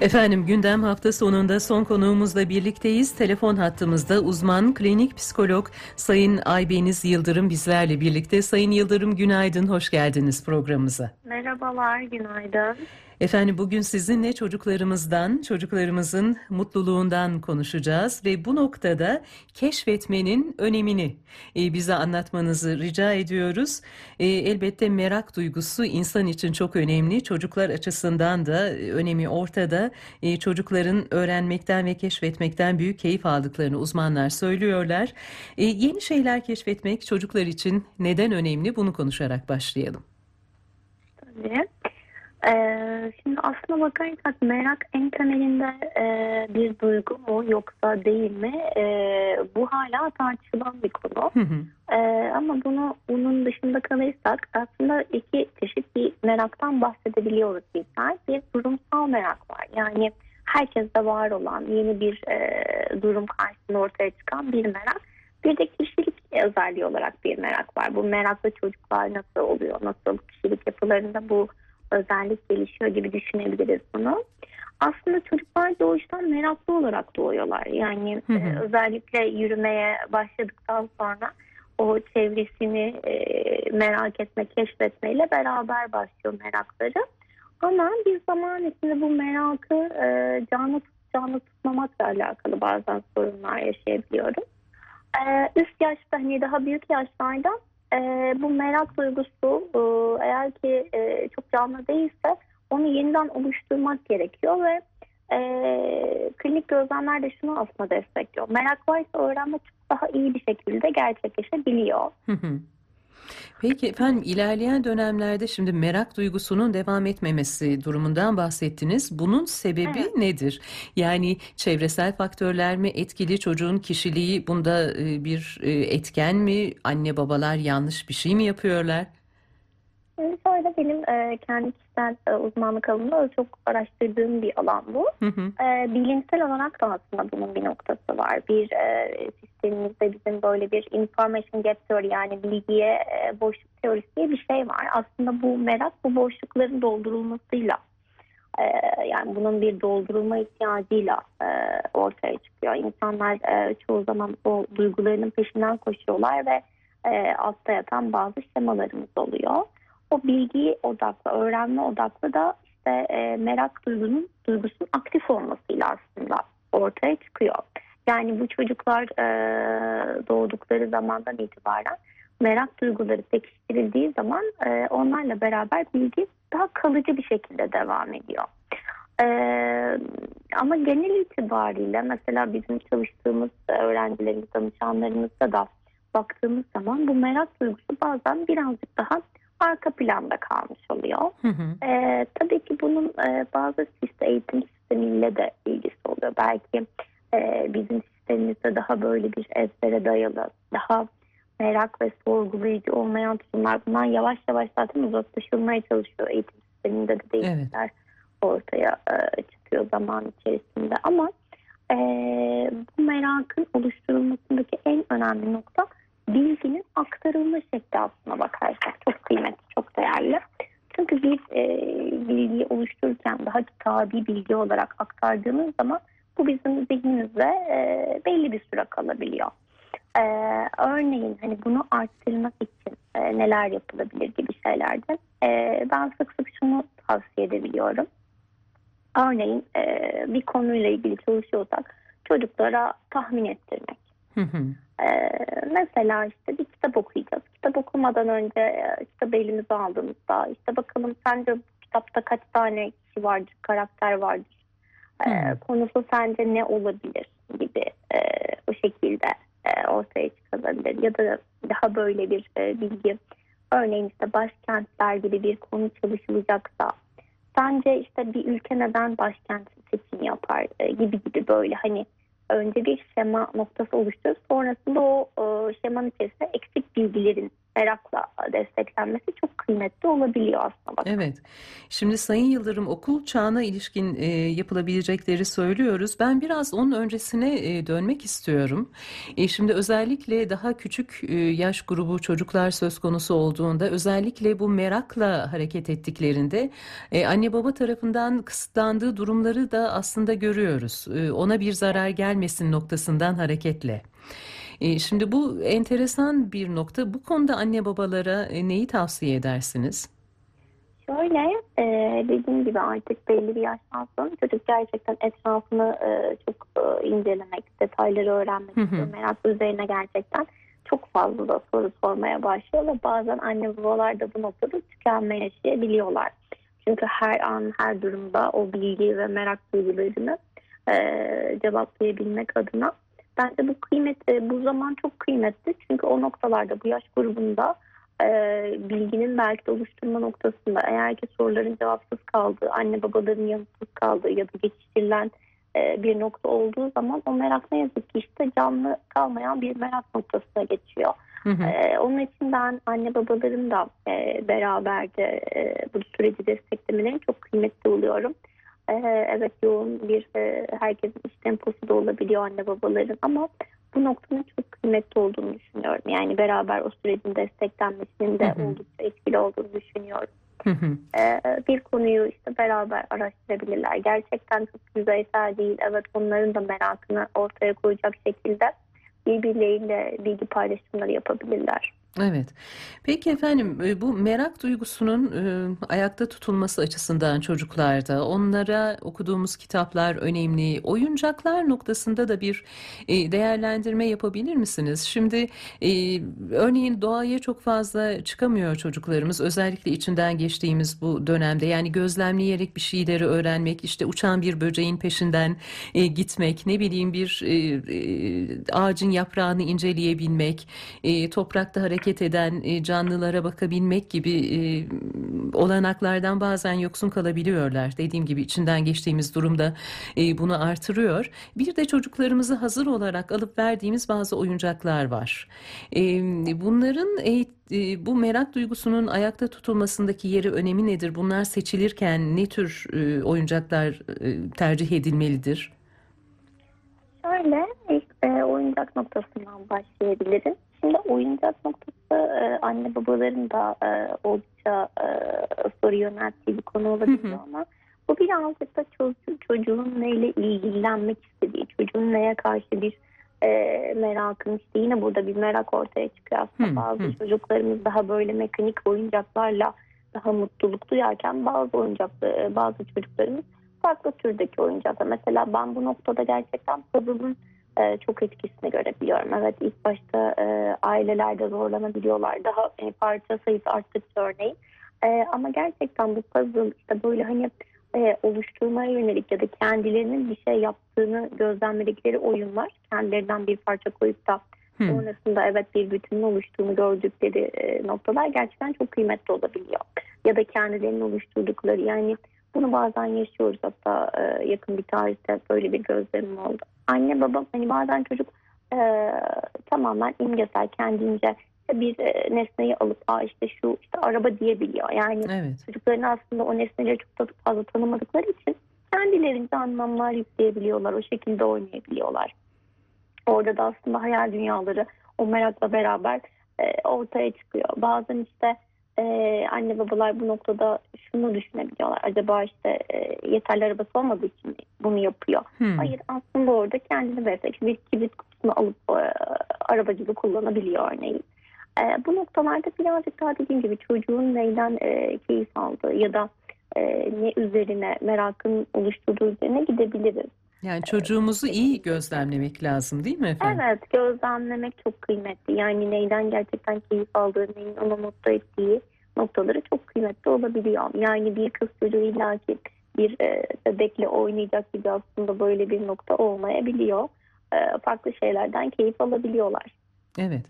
Efendim gündem hafta sonunda son konuğumuzla birlikteyiz. Telefon hattımızda uzman klinik psikolog Sayın Aybeniz Yıldırım bizlerle birlikte. Sayın Yıldırım günaydın, hoş geldiniz programımıza. Merhabalar, günaydın. Efendim bugün sizinle çocuklarımızdan, çocuklarımızın mutluluğundan konuşacağız ve bu noktada keşfetmenin önemini e, bize anlatmanızı rica ediyoruz. E, elbette merak duygusu insan için çok önemli. Çocuklar açısından da önemi ortada. E, çocukların öğrenmekten ve keşfetmekten büyük keyif aldıklarını uzmanlar söylüyorlar. E, yeni şeyler keşfetmek çocuklar için neden önemli? Bunu konuşarak başlayalım. Tabii. Ee, şimdi aslına bakarsak merak en temelinde e, bir duygu mu yoksa değil mi? E, bu hala tartışılan bir konu. Hı hı. E, ama bunu bunun dışında kalırsak aslında iki çeşit bir meraktan bahsedebiliyoruz bizler. Bir durumsal merak var. Yani herkeste var olan yeni bir e, durum karşısında ortaya çıkan bir merak. Bir de kişilik özelliği olarak bir merak var. Bu meraklı çocuklar nasıl oluyor? Nasıl kişilik yapılarında bu özellik gelişiyor gibi düşünebiliriz bunu. Aslında çocuklar doğuştan meraklı olarak doğuyorlar. Yani Hı hı. e, özellikle yürümeye başladıktan sonra o çevresini e, merak etme, keşfetmeyle beraber başlıyor merakları. Ama bir zaman içinde bu merakı e, canlı tut, canlı tutmamakla alakalı bazen sorunlar yaşayabiliyorum. E, üst yaşta hani daha büyük yaşlarda e, bu merak duygusu e, eğer ki e, çok canlı değilse onu yeniden oluşturmak gerekiyor ve e, klinik gözlemler de şunu aslında destekliyor. Merak varsa öğrenme çok daha iyi bir şekilde gerçekleşebiliyor. Hı hı. Peki efendim ilerleyen dönemlerde şimdi merak duygusunun devam etmemesi durumundan bahsettiniz. Bunun sebebi Evet. nedir? Yani çevresel faktörler mi etkili çocuğun kişiliği bunda e, bir e, etken mi? Anne babalar yanlış bir şey mi yapıyorlar? Şimdi şöyle benim e, kendi kişisel e, uzmanlık alanımda çok araştırdığım bir alan bu. Hı hı. E, bilimsel olarak da aslında bunun bir noktası var. Bir e, sistemimizde bizim böyle bir information gap theory yani bilgiye e, boşluk teorisi diye bir şey var. Aslında bu merak bu boşlukların doldurulmasıyla e, yani bunun bir doldurulma ihtiyacıyla e, ortaya çıkıyor. İnsanlar e, çoğu zaman o duygularının peşinden koşuyorlar ve e, altta yatan bazı şemalarımız oluyor. O bilgi odaklı, öğrenme odaklı da işte e, merak duygunun duygusunun aktif olmasıyla aslında ortaya çıkıyor. Yani bu çocuklar e, doğdukları zamandan itibaren merak duyguları pekiştirildiği zaman e, onlarla beraber bilgi daha kalıcı bir şekilde devam ediyor. E, ama genel itibariyle mesela bizim çalıştığımız öğrencilerimiz, danışanlarımızda da baktığımız zaman bu merak duygusu bazen birazcık daha arka planda kalmış oluyor. Hı hı. Ee, tabii ki bunun e, bazı sistem, eğitim sistemiyle de ilgisi oluyor. Belki e, bizim sistemimizde daha böyle bir ezbere dayalı, daha merak ve sorgulayıcı olmayan tutumlar bundan yavaş yavaş zaten uzaklaşılmaya çalışıyor. Eğitim sisteminde de değişiklikler ortaya e, çıkıyor zaman içerisinde. Ama e, bu merakın oluşturulmasındaki en önemli nokta bilginin aktarılma şekli aslına bakarsak çok kıymetli, çok değerli. Çünkü bir e, bilgiyi oluştururken daha kitabi bilgi olarak aktardığımız zaman bu bizim zihnimizde e, belli bir süre kalabiliyor. E, örneğin hani bunu arttırmak için e, neler yapılabilir gibi şeylerde e, ben sık sık şunu tavsiye edebiliyorum. Örneğin e, bir konuyla ilgili çalışıyorsak çocuklara tahmin ettirmek. Hı hı. Ee, mesela işte bir kitap okuyacağız. Kitap okumadan önce e, kitabı elimize aldığımızda işte bakalım sence bu kitapta kaç tane kişi vardır, karakter vardır, Hmm. konusu sence ne olabilir gibi e, o şekilde e, ortaya çıkabilir. Ya da daha böyle bir e, bilgi. Örneğin işte başkentler gibi bir konu çalışılacaksa sence işte bir ülke neden başkent seçimi yapar e, gibi gibi böyle hani önce bir şema noktası oluşturup sonrasında o e, şemanın içerisinde eksik bilgilerin merakla desteklenmesi çok kıymetli olabiliyor aslında. Bak. Evet. Şimdi Sayın Yıldırım okul çağına ilişkin e, yapılabilecekleri söylüyoruz. Ben biraz onun öncesine e, dönmek istiyorum. E, şimdi özellikle daha küçük e, yaş grubu çocuklar söz konusu olduğunda özellikle bu merakla hareket ettiklerinde e, anne baba tarafından kısıtlandığı durumları da aslında görüyoruz. E, ona bir zarar gelmesin noktasından hareketle. E, Şimdi bu enteresan bir nokta. Bu konuda anne babalara e, neyi tavsiye edersiniz? Şöyle e, dediğim gibi artık belli bir yaştan sonra çocuk gerçekten etrafını e, çok e, incelemek, detayları öğrenmek Hı istiyor. hı. Merak üzerine gerçekten çok fazla da soru sormaya başlıyor ve bazen anne babalar da bu noktada tükenme yaşayabiliyorlar. Çünkü her an her durumda o bilgi ve merak duygularını e, cevaplayabilmek adına bence bu kıymet e, bu zaman çok kıymetli. Çünkü o noktalarda bu yaş grubunda e, bilginin belki de oluşturma noktasında eğer ki soruların cevapsız kaldığı, anne babaların yanıtsız kaldığı ya da geçiştirilen e, bir nokta olduğu zaman o merak ne yazık ki işte canlı kalmayan bir merak noktasına geçiyor. Hı hı. Ee, onun için ben anne babaların da e, beraber de e, bu süreci desteklemelerini çok kıymetli buluyorum. Ee, evet yoğun bir e, herkesin iş temposu da olabiliyor anne babaların ama bu noktanın çok kıymetli olduğunu düşünüyorum. Yani beraber o sürecin desteklenmesinin de Hı hı. oldukça etkili olduğunu düşünüyorum. Hı hı. Ee, bir konuyu işte beraber araştırabilirler. Gerçekten çok yüzeysel değil. Evet onların da merakını ortaya koyacak şekilde birbirleriyle bilgi paylaşımları yapabilirler. Evet. Peki efendim e, bu merak duygusunun e, ayakta tutulması açısından çocuklarda onlara okuduğumuz kitaplar önemli. Oyuncaklar noktasında da bir e, değerlendirme yapabilir misiniz? Şimdi örneğin doğaya çok fazla çıkamıyor çocuklarımız. Özellikle içinden geçtiğimiz bu dönemde yani gözlemleyerek bir şeyleri öğrenmek, işte uçan bir böceğin peşinden gitmek, ne bileyim bir ağacın yaprağını inceleyebilmek, toprakta hareket eden e, canlılara bakabilmek gibi e, olanaklardan bazen yoksun kalabiliyorlar. Dediğim gibi içinden geçtiğimiz durumda e, bunu artırıyor. Bir de çocuklarımızı hazır olarak alıp verdiğimiz bazı oyuncaklar var. Bunların bu merak duygusunun ayakta tutulmasındaki yeri önemi nedir? Bunlar seçilirken ne tür oyuncaklar tercih edilmelidir? Şöyle ilk oyuncak noktasından başlayabilirim. Şimdi oyuncak noktası e, anne babaların da e, oldukça e, soru yönelttiği bir konu olabiliyor ama bu birazcık da çocuk, çocuğun neyle ilgilenmek istediği, çocuğun neye karşı bir e, merakın işte yine burada bir merak ortaya çıkıyor aslında. Bazı çocuklarımız daha böyle mekanik oyuncaklarla daha mutluluk duyarken bazı oyuncaklar, bazı çocuklarımız farklı türdeki oyuncaklar. Mesela ben bu noktada gerçekten puzzle'ın e, çok etkisini görebiliyorum. Evet ilk başta e, ailelerde zorlanabiliyorlar. Daha e, parça sayısı arttıkça örneğin. E, ama gerçekten bu puzzle işte böyle hani e, oluşturmaya yönelik ya da kendilerinin bir şey yaptığını gözlemledikleri oyunlar kendilerinden bir parça koyup da Hı. sonrasında evet bir bütünün oluştuğunu gördükleri e, noktalar gerçekten çok kıymetli olabiliyor. Ya da kendilerinin oluşturdukları yani bunu bazen yaşıyoruz hatta e, yakın bir tarihte böyle bir gözlemim oldu. Anne babam hani bazen çocuk e, tamamen imgesel kendince bir e, nesneyi alıp Aa işte şu işte araba diyebiliyor. Yani Evet. çocukların aslında o nesneleri çok da fazla tanımadıkları için kendilerince anlamlar yükleyebiliyorlar. O şekilde oynayabiliyorlar. Orada da aslında hayal dünyaları o merakla beraber e, ortaya çıkıyor. Bazen işte e, anne babalar bu noktada şunu düşünebiliyorlar. Acaba işte e, yeterli arabası olmadığı için bunu yapıyor. Hı. Hayır aslında orada kendini beslemek bir kibrit kutusunu alıp e, araba gibi kullanabiliyor örneğin. E, bu noktalarda birazcık daha dediğim gibi çocuğun neyden e, keyif aldığı ya da e, ne üzerine merakın oluşturduğu üzerine gidebiliriz. Yani çocuğumuzu iyi gözlemlemek lazım, değil mi efendim? Evet gözlemlemek çok kıymetli. Yani neyden gerçekten keyif aldığı, neyin onu mutlu ettiği noktaları çok kıymetli olabiliyor. Yani bir kız çocuğu illaki bir e, bebekle oynayacak gibi aslında böyle bir nokta olmayabiliyor. E, farklı şeylerden keyif alabiliyorlar. Evet.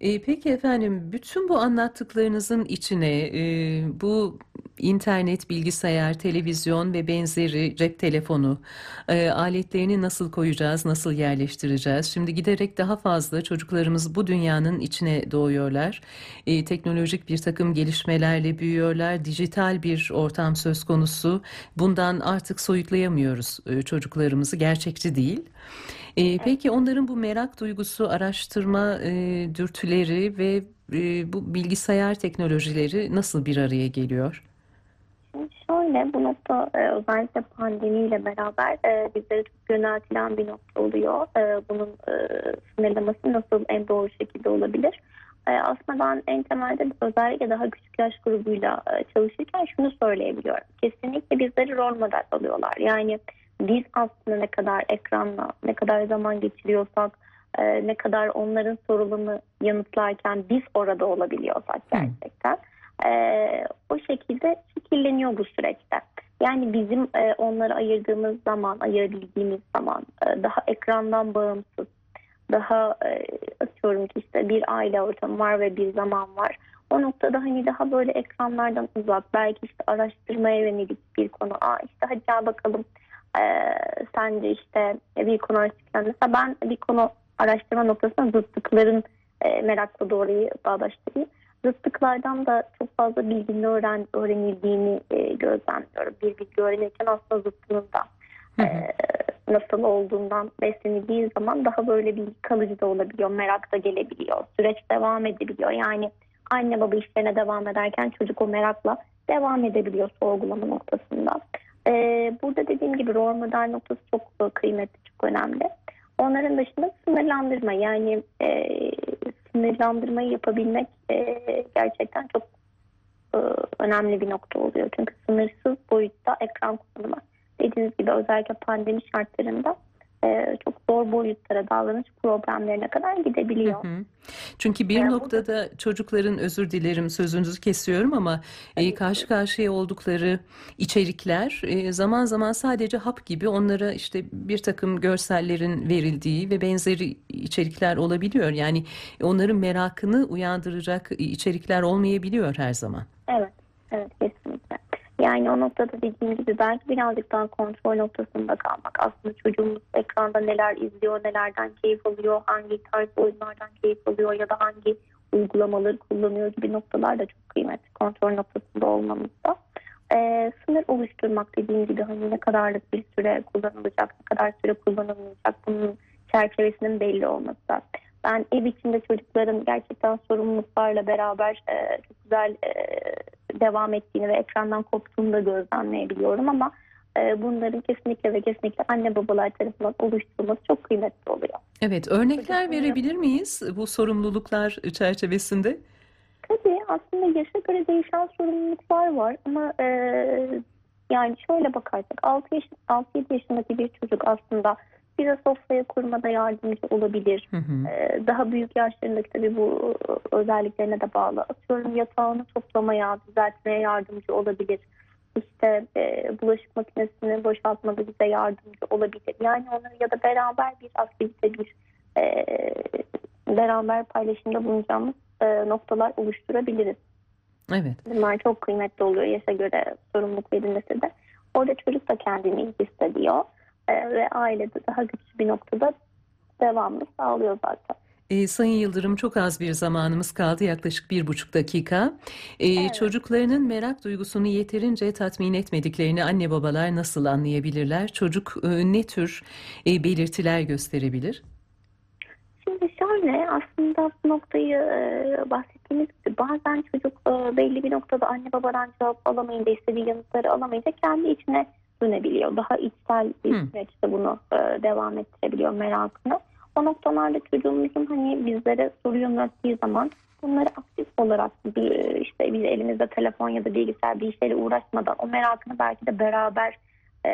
E, peki efendim, bütün bu anlattıklarınızın içine e, bu internet, bilgisayar, televizyon ve benzeri cep telefonu e, aletlerini nasıl koyacağız, nasıl yerleştireceğiz? Şimdi giderek daha fazla çocuklarımız bu dünyanın içine doğuyorlar. E, teknolojik bir takım gelişmelerle büyüyorlar. Dijital bir ortam söz konusu. Bundan artık soyutlayamıyoruz e, çocuklarımızı. Gerçekçi değil. E, peki onların bu merak duygusu, araştırma e, dürtüleri ve e, bu bilgisayar teknolojileri nasıl bir araya geliyor? Şimdi şöyle bu nokta e, özellikle pandemiyle beraber e, bizlere çok yöneltilen bir nokta oluyor. E, bunun e, sınırlaması nasıl en doğru şekilde olabilir? E, aslında ben en temelde özellikle daha küçük yaş grubuyla e, çalışırken şunu söyleyebiliyorum. Kesinlikle bizleri rol model alıyorlar. Yani biz aslında ne kadar ekranla, ne kadar zaman geçiriyorsak, e, ne kadar onların sorularını yanıtlarken biz orada olabiliyorsak gerçekten. E, o şekilde şekilleniyor bu süreçte. Yani bizim e, onları ayırdığımız zaman, ayırabildiğimiz zaman e, daha ekrandan bağımsız, daha e, atıyorum ki işte bir aile ortamı var ve bir zaman var. O noktada hani daha böyle ekranlardan uzak, belki işte araştırmaya yönelik bir konu. Aa işte hadi gel bakalım e, sence işte bir konu araştırırken mesela ben bir konu araştırma noktasında zıtlıkların e, merakla doğruyu bağdaştırayım. Zıtlıklardan da çok fazla bilginin öğren, öğrenildiğini e, gözlemliyorum. Bir bilgi öğrenirken aslında zıttının da e, nasıl olduğundan beslenildiği zaman daha böyle bir kalıcı da olabiliyor. Merak da gelebiliyor. Süreç devam edebiliyor. Yani anne baba işlerine devam ederken çocuk o merakla devam edebiliyor sorgulama noktasında. Ee, burada dediğim gibi rol model noktası çok e, kıymetli, çok önemli. Onların dışında sınırlandırma yani e, sınırlandırmayı yapabilmek e, gerçekten çok e, önemli bir nokta oluyor. Çünkü sınırsız boyutta ekran kullanımı dediğiniz gibi özellikle pandemi şartlarında e, çok zor boyutlara davranış problemlerine kadar gidebiliyor. Hı hı. Çünkü bir yani noktada burada... çocukların özür dilerim sözünüzü kesiyorum ama e, karşı karşıya oldukları içerikler e, zaman zaman sadece hap gibi onlara işte bir takım görsellerin verildiği ve benzeri içerikler olabiliyor. Yani onların merakını uyandıracak içerikler olmayabiliyor her zaman. Evet, evet kesinlikle. Yani o noktada dediğim gibi belki birazcık daha kontrol noktasında kalmak. Aslında çocuğumuz ekranda neler izliyor, nelerden keyif alıyor, hangi tarz oyunlardan keyif alıyor ya da hangi uygulamaları kullanıyor gibi noktalar da çok kıymetli kontrol noktasında olmamızda. Ee, sınır oluşturmak dediğim gibi hani ne kadarlık bir süre kullanılacak, ne kadar süre kullanılmayacak bunun çerçevesinin belli olması. Ben ev içinde çocukların gerçekten sorumluluklarla beraber e, çok güzel e, devam ettiğini ve ekrandan koptuğunu da gözlemleyebiliyorum ama e, bunların kesinlikle ve kesinlikle anne babalar tarafından oluşturulması çok kıymetli oluyor. Evet, örnekler verebilir miyiz bu sorumluluklar çerçevesinde? Tabii aslında yaşa göre değişen sorumluluklar var ama e, yani şöyle bakarsak 6 yaş, 6-7 yaşındaki bir çocuk aslında bize sofraya kurmada yardımcı olabilir. Hı hı. Ee, daha büyük yaşlarındaki tabii bu özelliklerine de bağlı. Atıyorum yatağını toplamaya, düzeltmeye yardımcı olabilir. İşte e, bulaşık makinesini boşaltmada bize yardımcı olabilir. Yani onları ya da beraber bir aktivite, bir e, beraber paylaşımda bulunacağımız e, noktalar oluşturabiliriz. Evet. Bunlar çok kıymetli oluyor yaşa göre sorumluluk verilmesi de. Orada çocuk da kendini hissediyor. E, ve ailede daha güçlü bir noktada devamlı sağlıyor zaten. E, Sayın Yıldırım çok az bir zamanımız kaldı yaklaşık bir buçuk dakika. E, evet. Çocuklarının merak duygusunu yeterince tatmin etmediklerini anne babalar nasıl anlayabilirler? Çocuk e, ne tür e, belirtiler gösterebilir? Şimdi şöyle aslında bu noktayı e, bahsettiğimiz gibi bazen çocuk e, belli bir noktada anne babadan cevap alamayınca istediği yanıtları alamayınca kendi içine dönebiliyor. Daha içsel bir Hı. süreçte bunu e, devam ettirebiliyor merakını. O noktalarda çocuğumuzun hani bizlere soru yönelttiği zaman bunları aktif olarak bir, işte biz elimizde telefon ya da bilgisayar bir işlerle uğraşmadan o merakını belki de beraber e,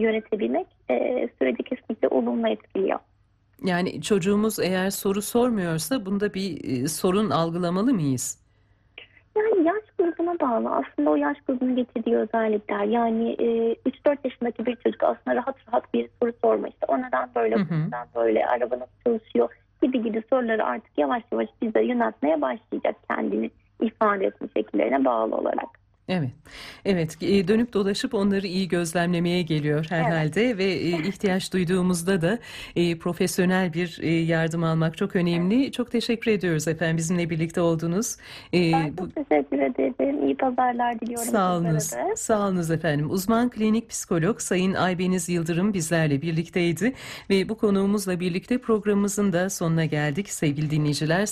yönetebilmek e, süreci kesinlikle olumlu etkiliyor. Yani çocuğumuz eğer soru sormuyorsa bunda bir e, sorun algılamalı mıyız? Yani yaş grubuna bağlı. Aslında o yaş grubunun getirdiği özellikler. Yani e, 3-4 yaşındaki bir çocuk aslında rahat rahat bir soru sorma işte. O neden böyle, hı hı. neden böyle, araba nasıl çalışıyor gibi gibi soruları artık yavaş yavaş bize yöneltmeye başlayacak kendini ifade etme şekillerine bağlı olarak. Evet, evet. E, dönüp dolaşıp onları iyi gözlemlemeye geliyor herhalde ve e, ihtiyaç duyduğumuzda da e, profesyonel bir e, yardım almak çok önemli. Çok teşekkür ediyoruz efendim bizimle birlikte oldunuz. E, Ben bu, çok teşekkür ederim. İyi pazarlar diliyorum de. sağolunuz efendim. Uzman klinik psikolog Sayın Aybeniz Yıldırım bizlerle birlikteydi ve bu konuğumuzla birlikte programımızın da sonuna geldik sevgili dinleyiciler.